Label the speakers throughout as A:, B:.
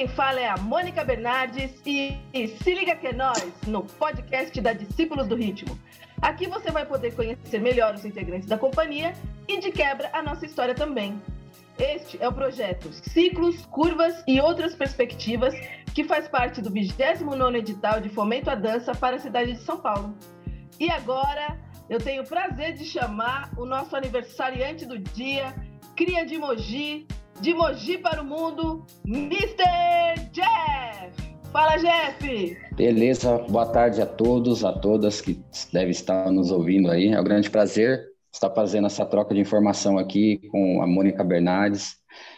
A: quem fala é a Mônica Bernardes e, e se liga que é nós no podcast da Discípulos do Ritmo. Aqui você vai poder conhecer melhor os integrantes da companhia e de quebra a nossa história também. Este é o projeto Ciclos, Curvas e Outras Perspectivas, que faz parte do 29º edital de Fomento à Dança para a cidade de São Paulo. E agora eu tenho o prazer de chamar o nosso aniversariante do dia, cria de Mogi, de Mogi para o mundo, Mr. Jeff. Fala, Jeff!
B: Beleza, boa tarde a todos, a todas que devem estar nos ouvindo aí. É um grande prazer estar fazendo essa troca de informação aqui com a Mônica Bernardes,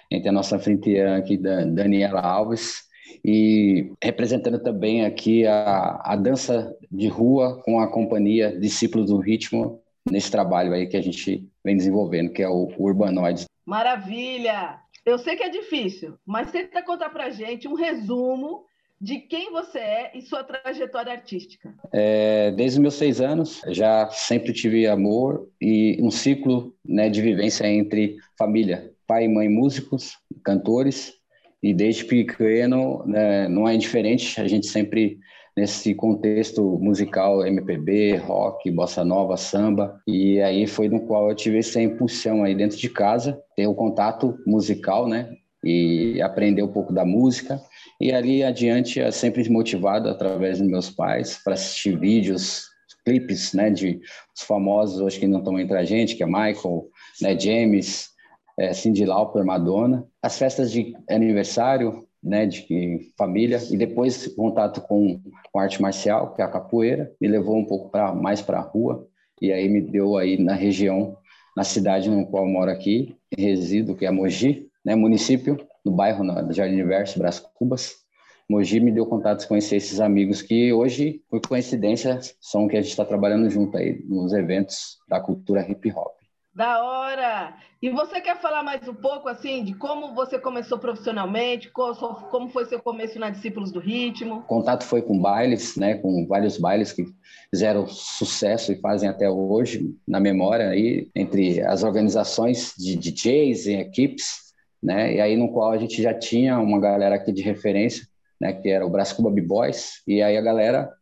B: entre a nossa anfitriã aqui, Daniela Alves, e representando também aqui a, a dança de rua com a companhia Discípulos do Ritmo, nesse trabalho aí que a gente vem desenvolvendo, que é o Urbanoides.
A: Maravilha! Eu sei que é difícil, mas tenta contar para gente um resumo de quem você é e sua trajetória artística.
B: É, desde os meus seis anos, já sempre tive amor e um ciclo né, de vivência entre família, pai e mãe músicos, cantores, e desde pequeno né, não é diferente, a gente sempre nesse contexto musical MPB, rock, bossa nova, samba, e aí foi no qual eu tive essa impulsão aí dentro de casa, ter o contato musical, né, e aprender um pouco da música, e ali adiante é sempre motivado através dos meus pais para assistir vídeos, clipes, né, de os famosos hoje que não estão entre a gente, que é Michael, né, James, é, Cindy Lauper, Madonna, as festas de aniversário, né, de família e depois contato com, com arte marcial, que é a capoeira, me levou um pouco para mais para a rua e aí me deu aí na região, na cidade no qual moro aqui, resido, que é Mogi, né, município, no bairro no Jardim Universo, Brás Cubas. Mogi me deu contatos, conhecer esses amigos que hoje, por coincidência, são que a gente está trabalhando junto aí nos eventos da cultura hip hop.
A: Da hora! E você quer falar mais um pouco assim de como você começou profissionalmente, como foi seu começo na Discípulos do Ritmo? O
B: contato foi com bailes, né, com vários bailes que fizeram sucesso e fazem até hoje na memória aí entre as organizações de DJs e equipes, né? E aí no qual a gente já tinha uma galera aqui de referência, né, que era o Brás Cuba B-Boys, e aí a galera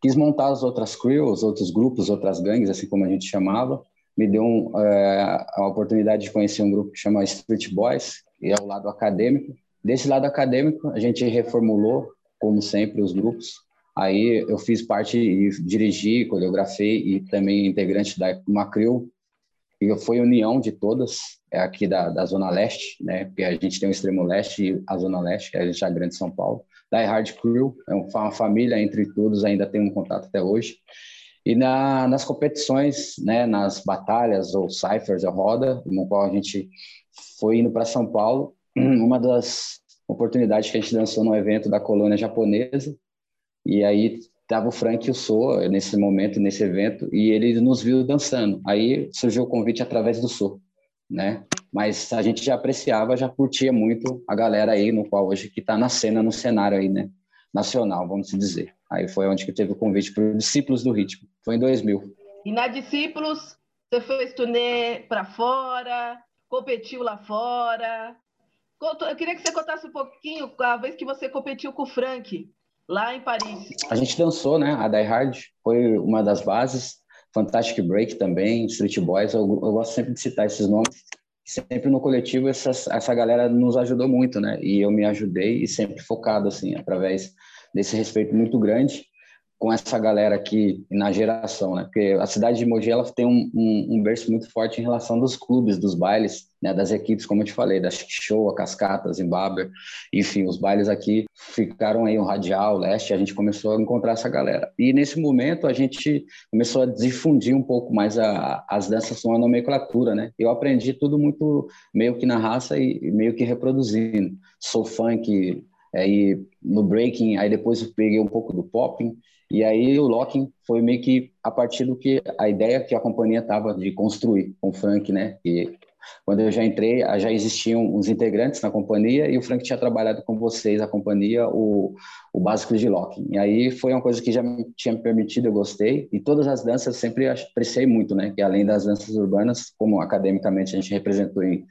B: quis montar as outras crews, outros grupos, outras gangues, assim como a gente chamava, me deu um, é, a oportunidade de conhecer um grupo que chama Street Boys, e é o lado acadêmico. Desse lado acadêmico, a gente reformulou, como sempre, os grupos. Aí eu fiz parte e dirigi, coreografei e também integrante da Macril, que foi união de todas, é aqui da, da Zona Leste, né? Porque a gente tem o extremo leste e a Zona Leste, que é a é Grande São Paulo. Da Hard Crew, é uma família entre todos, ainda tem um contato até hoje. E na, nas competições, né, nas batalhas ou ciphers, a roda, no qual a gente foi indo para São Paulo, uma das oportunidades que a gente dançou no evento da colônia japonesa, e aí tava o Frank e o So nesse momento, nesse evento, e ele nos viu dançando. Aí surgiu o convite através do So, né? Mas a gente já apreciava, já curtia muito a galera aí, no qual hoje que está na cena, no cenário aí, né? Nacional, vamos dizer. Aí foi onde que teve o convite para os Discípulos do Ritmo. Foi em 2000.
A: E na Discípulos, você fez turnê para fora, competiu lá fora. Eu queria que você contasse um pouquinho a vez que você competiu com o Frank, lá em Paris.
B: A gente dançou, né? A Die Hard foi uma das bases. Fantastic Break também, Street Boys. Eu, eu gosto sempre de citar esses nomes. Sempre no coletivo, essa, essa galera nos ajudou muito, né? E eu me ajudei e sempre focado, assim, através desse respeito muito grande com essa galera aqui na geração, né? Porque a cidade de Mogi ela tem um, um, um berço muito forte em relação dos clubes, dos bailes, né? Das equipes, como eu te falei, da Show, Cascata, Zimbabwe, enfim, os bailes aqui ficaram aí o Radial, o Leste, a gente começou a encontrar essa galera. E nesse momento a gente começou a difundir um pouco mais a, as danças com a nomenclatura, né? Eu aprendi tudo muito meio que na raça e meio que reproduzindo. Sou funk, aí no breaking, aí depois eu peguei um pouco do popping, e aí o locking foi meio que a partir do que a ideia que a companhia estava de construir com o Frank, né? E quando eu já entrei, já existiam os integrantes na companhia e o Frank tinha trabalhado com vocês, a companhia, o, o básico de locking. E aí foi uma coisa que já me tinha me permitido, eu gostei. E todas as danças eu sempre apreciei muito, né? Que além das danças urbanas, como academicamente a gente representou em,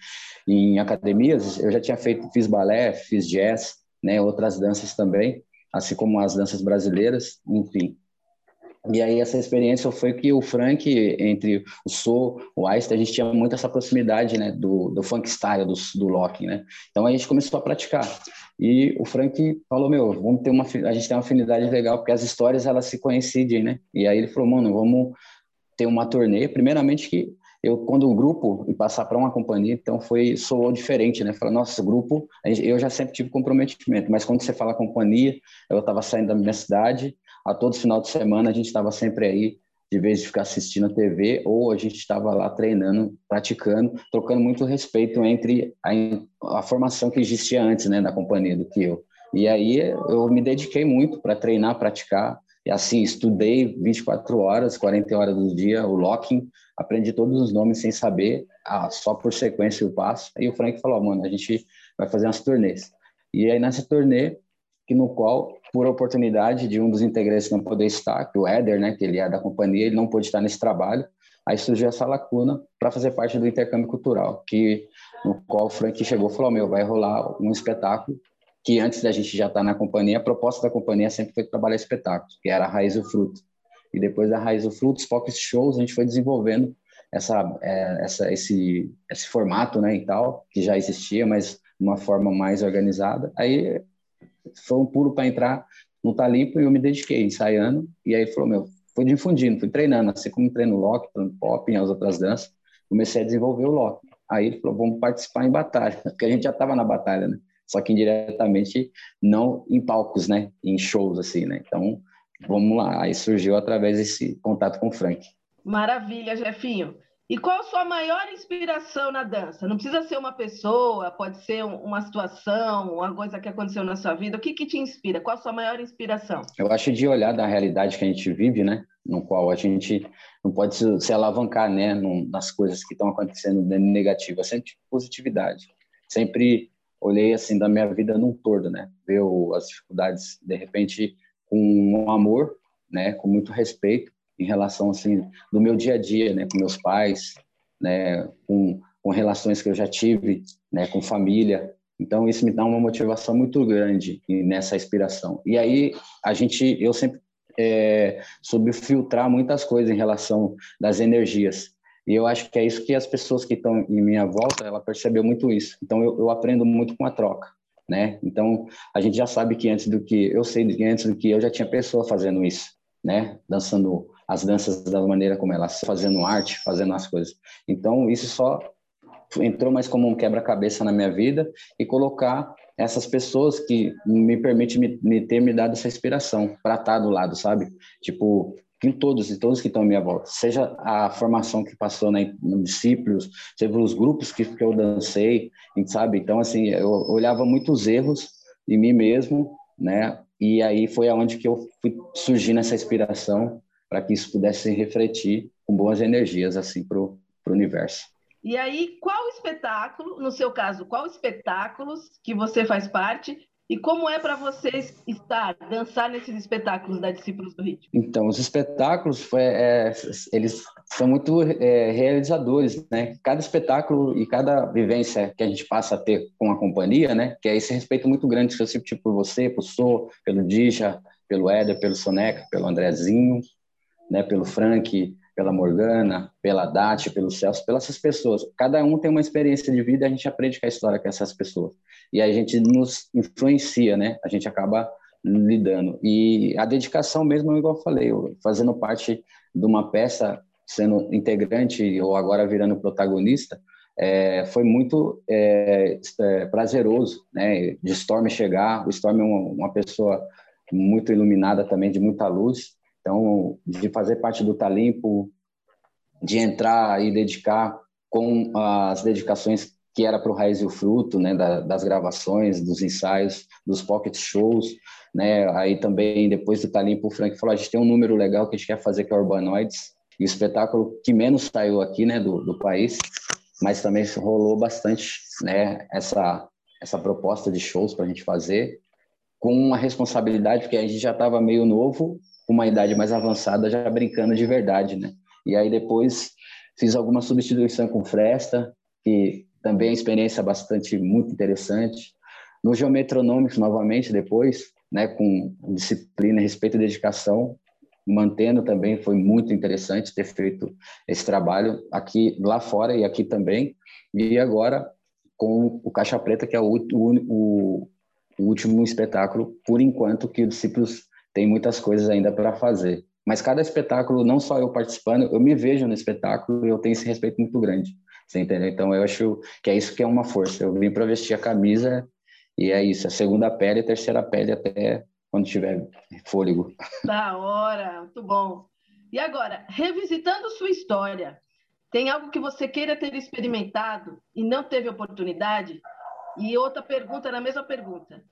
B: em academias, eu já tinha feito, fiz balé, fiz jazz, né, outras danças também, assim como as danças brasileiras, enfim. E aí essa experiência foi que o Frank, entre o Soul, o Einstein, a gente tinha muito essa proximidade, né, do, do funk style, do, do locking, né? Então a gente começou a praticar. E o Frank falou, meu, vamos ter uma, a gente tem uma afinidade legal, porque as histórias, elas se coincidem, né? E aí ele falou, mano, vamos ter uma turnê, primeiramente que eu quando o grupo e passar para uma companhia, então foi soou diferente, né? Falar, nossa, grupo, eu já sempre tive comprometimento, mas quando você fala companhia, eu estava saindo da minha cidade, a todos os final de semana a gente estava sempre aí, de vez de ficar assistindo a TV, ou a gente estava lá treinando, praticando, trocando muito respeito entre a, a formação que existia antes, né, da companhia do que eu. E aí eu me dediquei muito para treinar, praticar, e assim, estudei 24 horas, 40 horas do dia, o locking, aprendi todos os nomes sem saber, ah, só por sequência o passo. Aí o Frank falou, mano, a gente vai fazer umas turnês. E aí nessa turnê, que no qual, por oportunidade de um dos integrantes não poder estar, que o Éder, né, que ele é da companhia, ele não pôde estar nesse trabalho, aí surgiu essa lacuna para fazer parte do intercâmbio cultural, que no qual o Frank chegou e falou, meu, vai rolar um espetáculo que antes da gente já estar na companhia, a proposta da companhia sempre foi trabalhar espetáculos, que era a Raiz do Fruto. E depois da Raiz do Fruto, os Pocket Shows, a gente foi desenvolvendo essa, é, essa, esse, esse formato, né, e tal, que já existia, mas uma forma mais organizada. Aí foi um pulo para entrar no Talimpo e eu me dediquei, ensaiando. E aí falou, meu, fui difundindo, fui treinando, assim como treino lock, treino pop, e as outras danças, comecei a desenvolver o lock. Aí ele falou, vamos participar em batalha, porque a gente já estava na batalha, né? Só que indiretamente, não em palcos, né? Em shows, assim, né? Então, vamos lá. Aí surgiu através desse contato com o Frank.
A: Maravilha, Jefinho. E qual a sua maior inspiração na dança? Não precisa ser uma pessoa, pode ser uma situação, uma coisa que aconteceu na sua vida. O que, que te inspira? Qual a sua maior inspiração?
B: Eu acho de olhar da realidade que a gente vive, né? No qual a gente não pode se, alavancar, né? nas coisas que estão acontecendo negativas. Sempre positividade. Sempre olhei assim da minha vida num todo, né? Ver as dificuldades, de repente, com um amor, né? Com muito respeito em relação assim do meu dia a dia, né, com meus pais, né, com, com relações que eu já tive, né, com família. Então isso me dá uma motivação muito grande nessa inspiração. E aí a gente, eu sempre é, soube filtrar muitas coisas em relação das energias. E eu acho que é isso que as pessoas que estão em minha volta, ela percebeu muito isso. Então eu, eu aprendo muito com a troca. Né? Então a gente já sabe que antes do que eu sei que antes do que eu já tinha pessoa fazendo isso, né? Dançando as danças da maneira como elas fazendo arte, fazendo as coisas. Então, isso só entrou mais como um quebra-cabeça na minha vida e colocar essas pessoas que me permitem me, me ter me dado essa inspiração para estar do lado, sabe? Tipo, em todos e todos que estão à minha volta, seja a formação que passou na, no discípulos, seja os grupos que, que eu dancei, sabe? Então, assim, eu olhava muitos erros em mim mesmo, né? E aí foi aonde que eu fui surgindo essa inspiração para que isso pudesse refletir com boas energias assim para o universo.
A: E aí, qual espetáculo, no seu caso, qual espetáculos que você faz parte e como é para vocês estar, dançar nesses espetáculos da Discípulos do Ritmo?
B: Então, os espetáculos, é, eles são muito é, realizadores, né? Cada espetáculo e cada vivência que a gente passa a ter com a companhia, né? Que é esse respeito muito grande que eu sempre tive por você, por Sô, pelo Dija, pelo Éder, pelo Soneca, pelo Andrezinho, né, pelo Frank, pela Morgana, pela Dati, pelo Celso, pelas essas pessoas. Cada um tem uma experiência de vida e a gente aprende com a história com essas pessoas. E a gente nos influencia, né? A gente acaba lidando. E a dedicação mesmo, igual eu falei, fazendo parte de uma peça, sendo integrante ou agora virando protagonista, é, foi muito é, é, prazeroso, né? De Storm chegar, o Storm é uma, uma pessoa muito iluminada também, de muita luz, então, de fazer parte do Talimpo, de entrar e dedicar com as dedicações que era para o Raiz e o Fruto, né, das gravações, dos ensaios, dos pocket shows, né, aí também depois do Talimpo, o Frank falou, a gente tem um número legal que a gente quer fazer que é Urbanoids, e o espetáculo que menos saiu aqui, né, do, do país, mas também rolou bastante, né, essa, essa proposta de shows para a gente fazer, com uma responsabilidade, porque a gente já estava meio novo uma idade mais avançada já brincando de verdade, né? E aí depois fiz alguma substituição com Fresta, que também é experiência bastante muito interessante. no geometronômico novamente depois, né, com disciplina, respeito e dedicação, mantendo também, foi muito interessante ter feito esse trabalho aqui, lá fora e aqui também, e agora com o Caixa Preta, que é o, o, o último espetáculo, por enquanto, que os discípulos têm muitas coisas ainda para fazer. Mas cada espetáculo, não só eu participando, eu me vejo no espetáculo e eu tenho esse respeito muito grande. Você entendeu? Então eu acho que é isso que é uma força. Eu vim para vestir a camisa e é isso, a segunda pele a terceira pele até quando tiver fôlego.
A: Da hora, muito bom. E agora, revisitando sua história, tem algo que você queira ter experimentado e não teve oportunidade? E outra pergunta na mesma pergunta.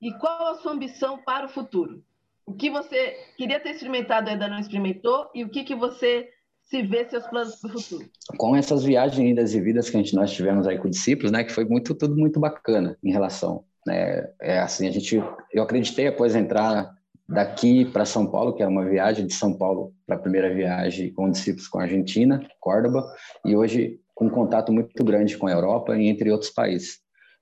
A: E qual a sua ambição para o futuro? O que você queria ter experimentado ainda não experimentou? E o que, que você se vê seus planos para o futuro?
B: Com essas viagens idas e vidas que a gente nós tivemos aí com discípulos, né, que foi muito tudo muito bacana em relação, né, é assim a gente, eu acreditei após entrar daqui para São Paulo, que era uma viagem de São Paulo para a primeira viagem com discípulos com a Argentina, Córdoba, e hoje um contato muito grande com a Europa e entre outros países,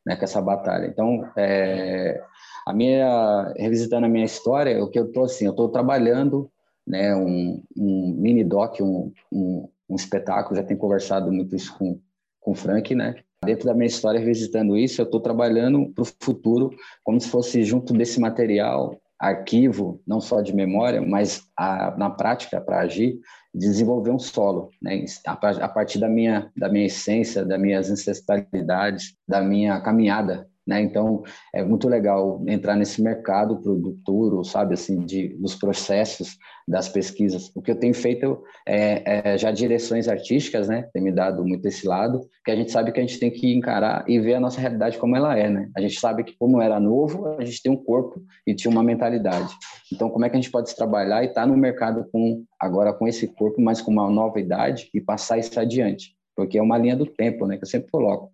B: né, com essa batalha. Então, é, a minha revisitando a minha história, o que eu estou assim, eu estou trabalhando né, um, um mini doc, um, um, um, espetáculo, já tenho conversado muito isso com, com o Frank, né? Dentro da minha história, revisitando isso, eu estou trabalhando para o futuro como se fosse junto desse material, arquivo, não só de memória, mas a, na prática, para agir, desenvolver um solo, né? a, a partir da minha, da minha essência, das minhas ancestralidades, da minha caminhada né? Então, é muito legal entrar nesse mercado produtor, sabe, assim, de, dos processos das pesquisas. O que eu tenho feito é, é, já direções artísticas, né? Tem me dado muito esse lado, que a gente sabe que a gente tem que encarar e ver a nossa realidade como ela é, né? A gente sabe que, como era novo, a gente tem um corpo e tinha uma mentalidade. Então, como é que a gente pode se trabalhar e estar tá no mercado com agora com esse corpo, mas com uma nova idade e passar isso adiante? Porque é uma linha do tempo, né? Que eu sempre coloco.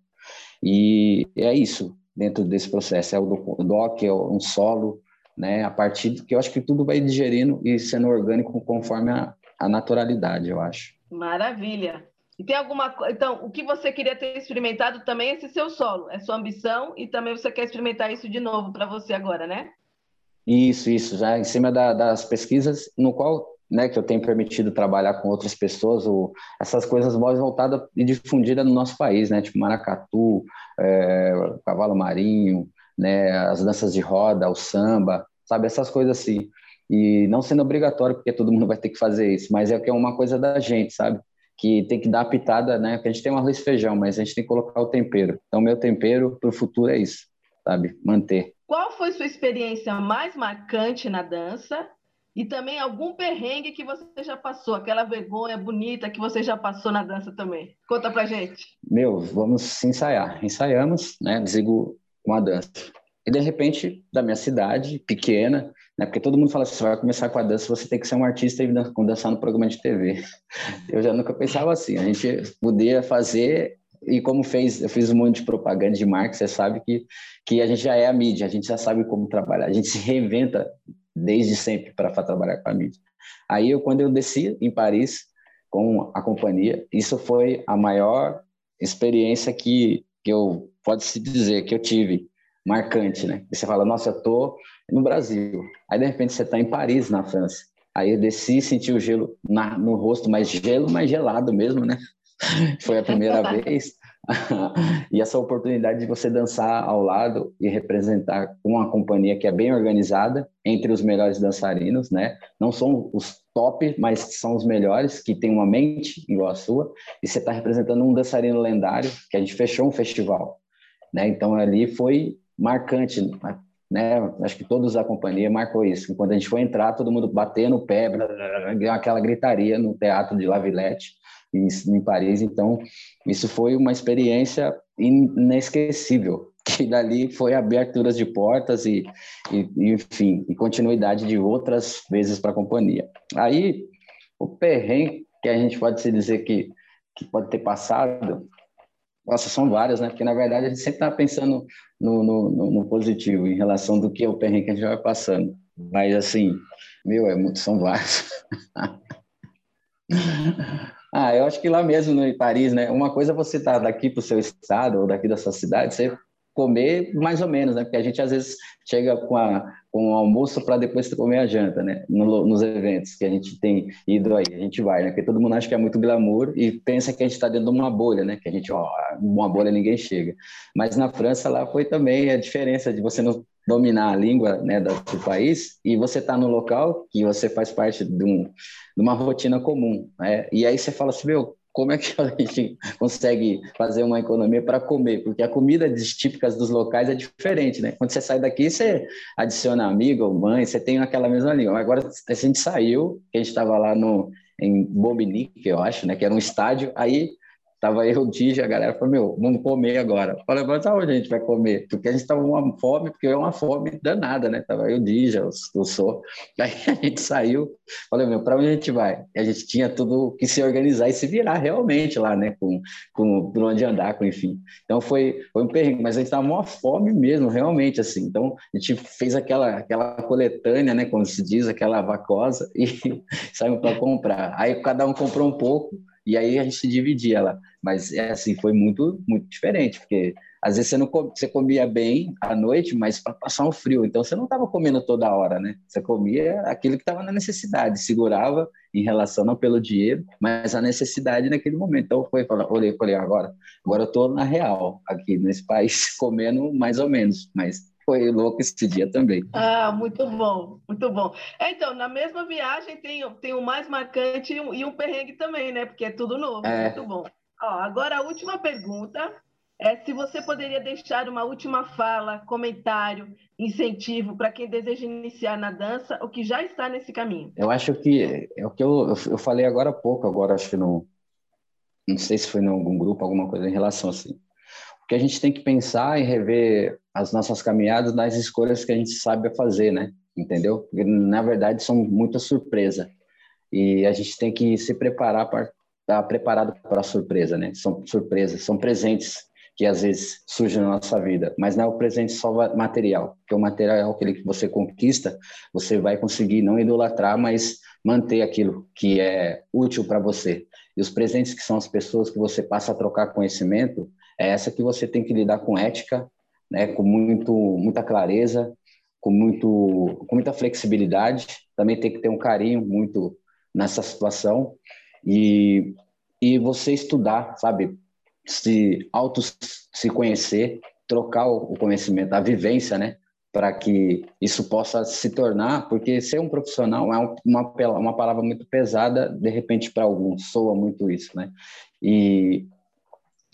B: E é isso dentro desse processo. É o doc, é um solo, né? A partir que eu acho que tudo vai digerindo e sendo orgânico conforme a, a naturalidade, eu acho.
A: Maravilha. E tem alguma então o que você queria ter experimentado também é esse seu solo, é sua ambição e também você quer experimentar isso de novo para você agora, né?
B: Isso, isso, já em cima da, das pesquisas no qual né, que eu tenho permitido trabalhar com outras pessoas, ou essas coisas mais voltadas e difundidas no nosso país, né, tipo maracatu, é, cavalo marinho, né, as danças de roda, o samba, sabe, essas coisas assim. E não sendo obrigatório, porque todo mundo vai ter que fazer isso, mas é que é uma coisa da gente, sabe? Que tem que dar a pitada, né? Porque a gente tem um arroz e feijão, mas a gente tem que colocar o tempero. Então, meu tempero para o futuro é isso, sabe? Manter.
A: Qual foi sua experiência mais marcante na dança e também algum perrengue que você já passou, aquela vergonha bonita que você já passou na dança também. Conta pra gente.
B: Meu, vamos ensaiar. Ensaiamos, né? Digo uma dança. E de repente, da minha cidade, pequena, né? Porque todo mundo fala assim, você vai começar com a dança, você tem que ser um artista e dançar no programa de TV. Eu já nunca pensava assim. A gente podia fazer e como fez, eu fiz um monte de propaganda de marketing, você sabe que, que a gente já é a mídia, a gente já sabe como trabalhar, a gente se reinventa desde sempre para trabalhar com a mídia. Aí, eu, quando eu desci em Paris com a companhia, isso foi a maior experiência que, que eu pode se dizer que eu tive marcante, né? E você fala, nossa, eu tô no Brasil. Aí de repente você está em Paris, na França. Aí eu desci, senti o gelo na, no rosto, mas gelo mais gelado mesmo, né? Foi a primeira vez. e essa oportunidade de você dançar ao lado e representar uma companhia que é bem organizada entre os melhores dançarinos, né? Não são os top, mas são os melhores que têm uma mente igual a sua. E você está representando um dançarino lendário que a gente fechou um festival, né? Então ali foi marcante, né? Acho que todos da companhia marcou isso. Quando a gente foi entrar, todo mundo batendo o pé, aquela gritaria no teatro de La Villette em, em Paris. Então, isso foi uma experiência inesquecível, que dali foi aberturas de portas e, e, enfim, e continuidade de outras vezes para a companhia. Aí, o perrengue que a gente pode se dizer que, que pode ter passado, nossa, são várias, né? Porque, na verdade, a gente sempre está pensando no, no, no, positivo, em relação do que é o perrengue que a gente vai passando. Mas, assim, meu, é muito, são vários. Ah, eu acho que lá mesmo, no, em Paris, né? Uma coisa é você estar tá daqui para o seu estado ou daqui da sua cidade, você comer mais ou menos, né? Porque a gente às vezes chega com, a, com o almoço para depois comer a janta, né? No, nos eventos que a gente tem ido aí, a gente vai, né? Porque todo mundo acha que é muito glamour e pensa que a gente está dentro de uma bolha, né? Que a gente, ó, uma bolha ninguém chega. Mas na França lá foi também a diferença de você não dominar a língua né, do país e você está no local que você faz parte de, um, de uma rotina comum. Né? E aí você fala assim, meu, como é que a gente consegue fazer uma economia para comer? Porque a comida típicas dos locais é diferente, né? Quando você sai daqui, você adiciona amigo ou mãe, você tem aquela mesma língua. Agora, a gente saiu, a gente estava lá no, em Bobigny, que eu acho, né? Que era um estádio, aí Tava eu, o a galera falou, meu, vamos comer agora. Falei, mas aonde a gente vai comer? Porque a gente tava uma fome, porque é uma fome danada, né? Tava eu, o Dija, o Sou. Aí a gente saiu, falei, meu, para onde a gente vai? E a gente tinha tudo que se organizar e se virar realmente lá, né? Com, com por onde andar, com enfim. Então foi, foi um perrengue, mas a gente tava uma fome mesmo, realmente, assim. Então a gente fez aquela, aquela coletânea, né? Como se diz, aquela vacosa e saímos para comprar. Aí cada um comprou um pouco, e aí a gente dividia lá. Mas é assim, foi muito, muito diferente, porque às vezes você não você comia bem à noite, mas para passar um frio, então você não estava comendo toda hora, né? Você comia aquilo que estava na necessidade, segurava em relação não pelo dinheiro, mas a necessidade naquele momento. Então foi falar, olhei, falei agora, agora eu estou na real aqui nesse país comendo mais ou menos, mas foi louco esse dia também.
A: Ah, muito bom, muito bom. É, então, na mesma viagem tem, tem o mais marcante e um, e um perrengue também, né? Porque é tudo novo, é. muito bom. Ó, agora a última pergunta é se você poderia deixar uma última fala, comentário, incentivo para quem deseja iniciar na dança ou que já está nesse caminho.
B: Eu acho que é o que eu, eu falei agora há pouco, agora acho que no não sei se foi em algum grupo, alguma coisa em relação assim que a gente tem que pensar e rever as nossas caminhadas nas escolhas que a gente sabe fazer, né? Entendeu? Porque, na verdade, são muita surpresa. E a gente tem que se preparar para estar preparado para a surpresa, né? São surpresas, são presentes que às vezes surgem na nossa vida, mas não é o presente só material, porque o material é aquele que você conquista, você vai conseguir não idolatrar, mas manter aquilo que é útil para você. E os presentes que são as pessoas que você passa a trocar conhecimento, é essa que você tem que lidar com ética, né, com muito, muita clareza, com, muito, com muita flexibilidade, também tem que ter um carinho muito nessa situação e, e você estudar, sabe, se auto se conhecer, trocar o conhecimento, a vivência, né, para que isso possa se tornar, porque ser um profissional é uma, uma palavra muito pesada, de repente para alguns soa muito isso, né? E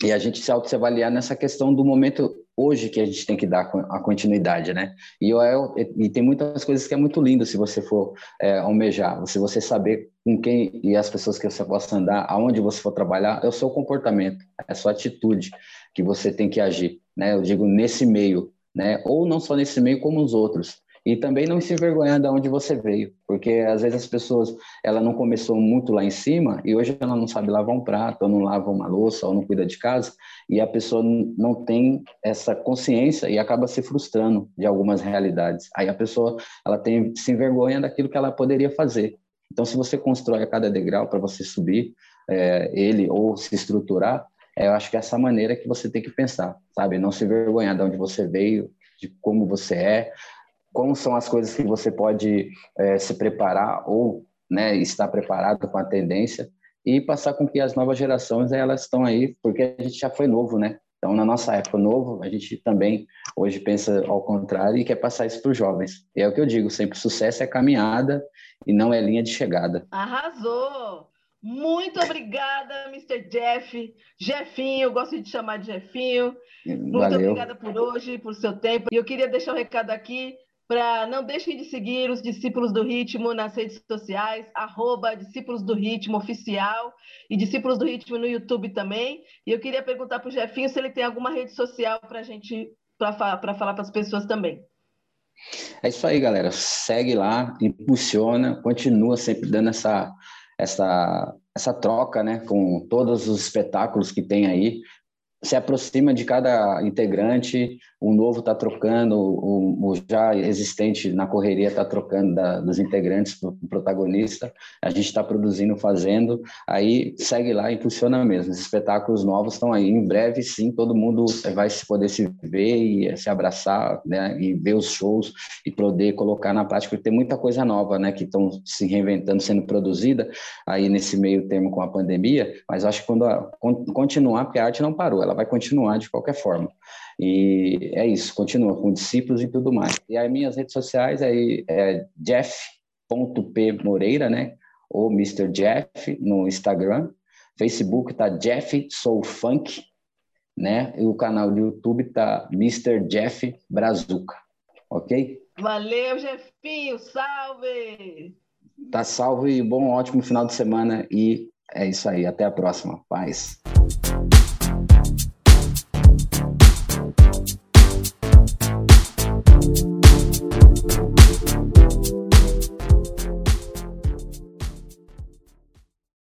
B: e a gente se auto-avaliar nessa questão do momento hoje que a gente tem que dar a continuidade, né? E, eu, e tem muitas coisas que é muito lindo se você for é, almejar, se você saber com quem e as pessoas que você possa andar, aonde você for trabalhar, é o seu comportamento, é a sua atitude que você tem que agir, né? Eu digo nesse meio, né? Ou não só nesse meio, como os outros. E também não se envergonhar de onde você veio, porque às vezes as pessoas, ela não começou muito lá em cima e hoje ela não sabe lavar um prato, ou não lava uma louça, ou não cuida de casa, e a pessoa não tem essa consciência e acaba se frustrando de algumas realidades. Aí a pessoa, ela tem se envergonha daquilo que ela poderia fazer. Então, se você constrói a cada degrau para você subir é, ele ou se estruturar, é, eu acho que é essa maneira que você tem que pensar, sabe? Não se envergonhar de onde você veio, de como você é, como são as coisas que você pode é, se preparar ou né, estar preparado com a tendência e passar com que as novas gerações elas estão aí, porque a gente já foi novo, né? Então, na nossa época novo, a gente também hoje pensa ao contrário e quer passar isso para os jovens. E é o que eu digo, sempre sucesso é caminhada e não é linha de chegada.
A: Arrasou! Muito obrigada, Mr. Jeff. Jefinho, gosto de chamar de Jefinho. Muito Valeu. obrigada por hoje, por seu tempo. E eu queria deixar um recado aqui para não deixem de seguir os Discípulos do Ritmo nas redes sociais, arroba Discípulos do Ritmo Oficial e Discípulos do Ritmo no YouTube também. E eu queria perguntar para o Jefinho se ele tem alguma rede social para gente para falar para as pessoas também.
B: É isso aí, galera. Segue lá, impulsiona, continua sempre dando essa, essa, essa troca né, com todos os espetáculos que tem aí se aproxima de cada integrante, o novo está trocando, o, o, já existente na correria está trocando da, dos integrantes para o protagonista, a gente está produzindo, fazendo, aí segue lá e funciona mesmo. Os espetáculos novos estão aí. Em breve, sim, todo mundo vai poder se ver e se abraçar, né, e ver os shows e poder colocar na prática, porque tem muita coisa nova, né, que estão se reinventando, sendo produzida aí nesse meio termo com a pandemia, mas acho que quando a, continuar, porque a arte não parou, ela vai continuar de qualquer forma. E é isso, continua com discípulos e tudo mais. E aí minhas redes sociais aí é jeff.p Moreira, né? Ou Mr. Jeff no Instagram. Facebook tá Jeff Soul Funk, né? E o canal do YouTube tá Mr. Jeff Brazuca, ok?
A: Valeu, Jeffinho, salve!
B: Tá salvo e bom, ótimo final de semana e é isso aí, até a próxima. Paz.